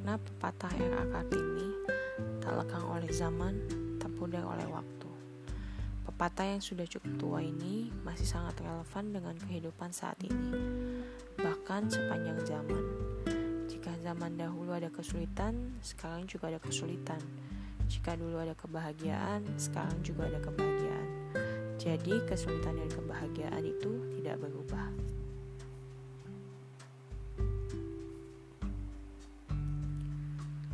makna pepatah akad ini tak lekang oleh zaman, tak pudar oleh waktu. Pepatah yang sudah cukup tua ini masih sangat relevan dengan kehidupan saat ini, bahkan sepanjang zaman. Jika zaman dahulu ada kesulitan, sekarang juga ada kesulitan. Jika dulu ada kebahagiaan, sekarang juga ada kebahagiaan. Jadi, kesulitan dan kebahagiaan itu tidak berubah.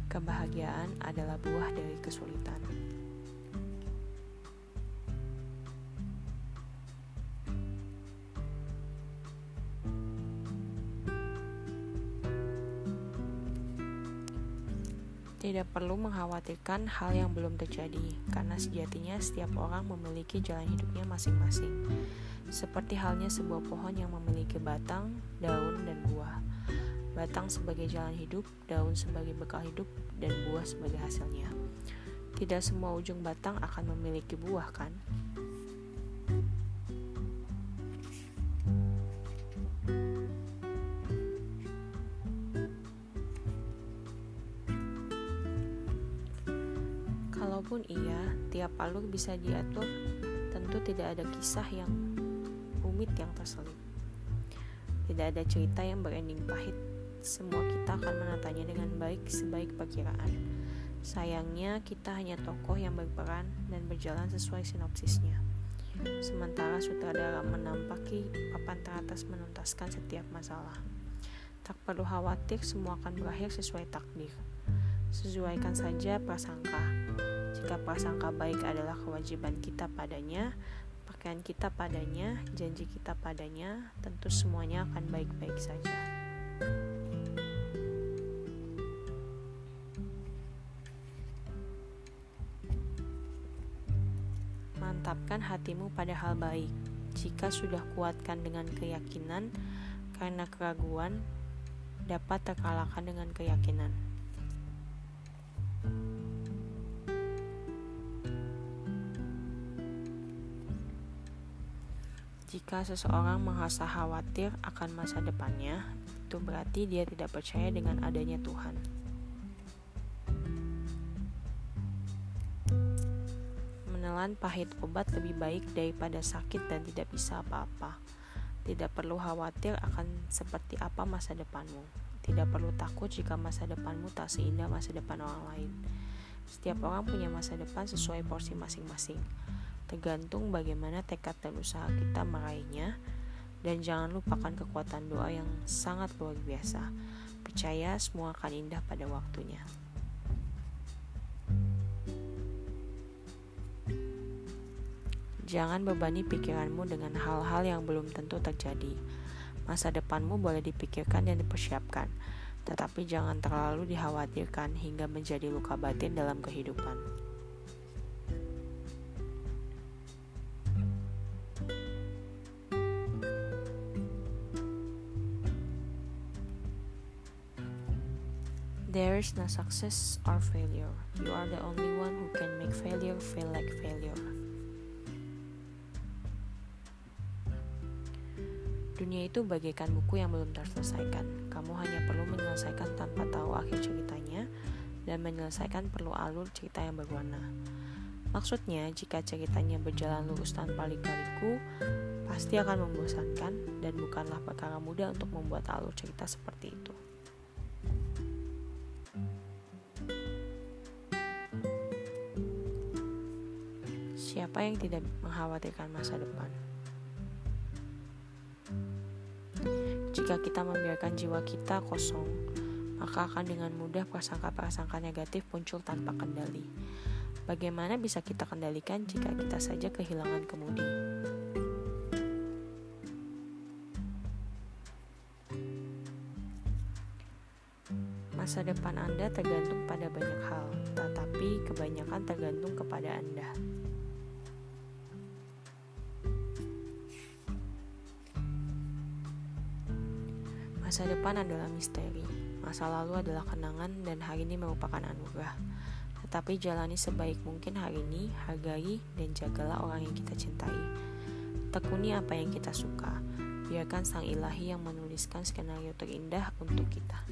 Kebahagiaan adalah buah dari kesulitan. Tidak perlu mengkhawatirkan hal yang belum terjadi, karena sejatinya setiap orang memiliki jalan hidupnya masing-masing. Seperti halnya sebuah pohon yang memiliki batang, daun, dan buah. Batang sebagai jalan hidup, daun sebagai bekal hidup, dan buah sebagai hasilnya. Tidak semua ujung batang akan memiliki buah, kan? Kalaupun iya, tiap alur bisa diatur, tentu tidak ada kisah yang rumit yang terselip. Tidak ada cerita yang berending pahit. Semua kita akan menatanya dengan baik sebaik perkiraan. Sayangnya, kita hanya tokoh yang berperan dan berjalan sesuai sinopsisnya. Sementara sutradara menampaki papan teratas menuntaskan setiap masalah. Tak perlu khawatir, semua akan berakhir sesuai takdir. Sesuaikan saja prasangka. Jika prasangka baik adalah kewajiban kita padanya, pakaian kita padanya, janji kita padanya, tentu semuanya akan baik-baik saja. Mantapkan hatimu pada hal baik. Jika sudah kuatkan dengan keyakinan, karena keraguan dapat terkalahkan dengan keyakinan. Jika seseorang merasa khawatir akan masa depannya, itu berarti dia tidak percaya dengan adanya Tuhan. Menelan pahit obat lebih baik daripada sakit dan tidak bisa apa-apa. Tidak perlu khawatir akan seperti apa masa depanmu. Tidak perlu takut jika masa depanmu tak seindah masa depan orang lain. Setiap orang punya masa depan sesuai porsi masing-masing tergantung bagaimana tekad dan usaha kita meraihnya dan jangan lupakan kekuatan doa yang sangat luar biasa percaya semua akan indah pada waktunya Jangan bebani pikiranmu dengan hal-hal yang belum tentu terjadi. Masa depanmu boleh dipikirkan dan dipersiapkan, tetapi jangan terlalu dikhawatirkan hingga menjadi luka batin dalam kehidupan. There is no success or failure. You are the only one who can make failure feel like failure. Dunia itu bagaikan buku yang belum terselesaikan. Kamu hanya perlu menyelesaikan tanpa tahu akhir ceritanya dan menyelesaikan perlu alur cerita yang berwarna. Maksudnya, jika ceritanya berjalan lurus tanpa lika-liku, pasti akan membosankan dan bukanlah perkara mudah untuk membuat alur cerita seperti itu. Siapa yang tidak mengkhawatirkan masa depan? Jika kita membiarkan jiwa kita kosong, maka akan dengan mudah prasangka-prasangka negatif muncul tanpa kendali. Bagaimana bisa kita kendalikan jika kita saja kehilangan kemudi? Masa depan Anda tergantung pada banyak hal, tetapi kebanyakan tergantung kepada Anda. Masa depan adalah misteri, masa lalu adalah kenangan, dan hari ini merupakan anugerah. Tetapi jalani sebaik mungkin hari ini, hargai dan jagalah orang yang kita cintai. Tekuni apa yang kita suka, biarkan sang ilahi yang menuliskan skenario terindah untuk kita.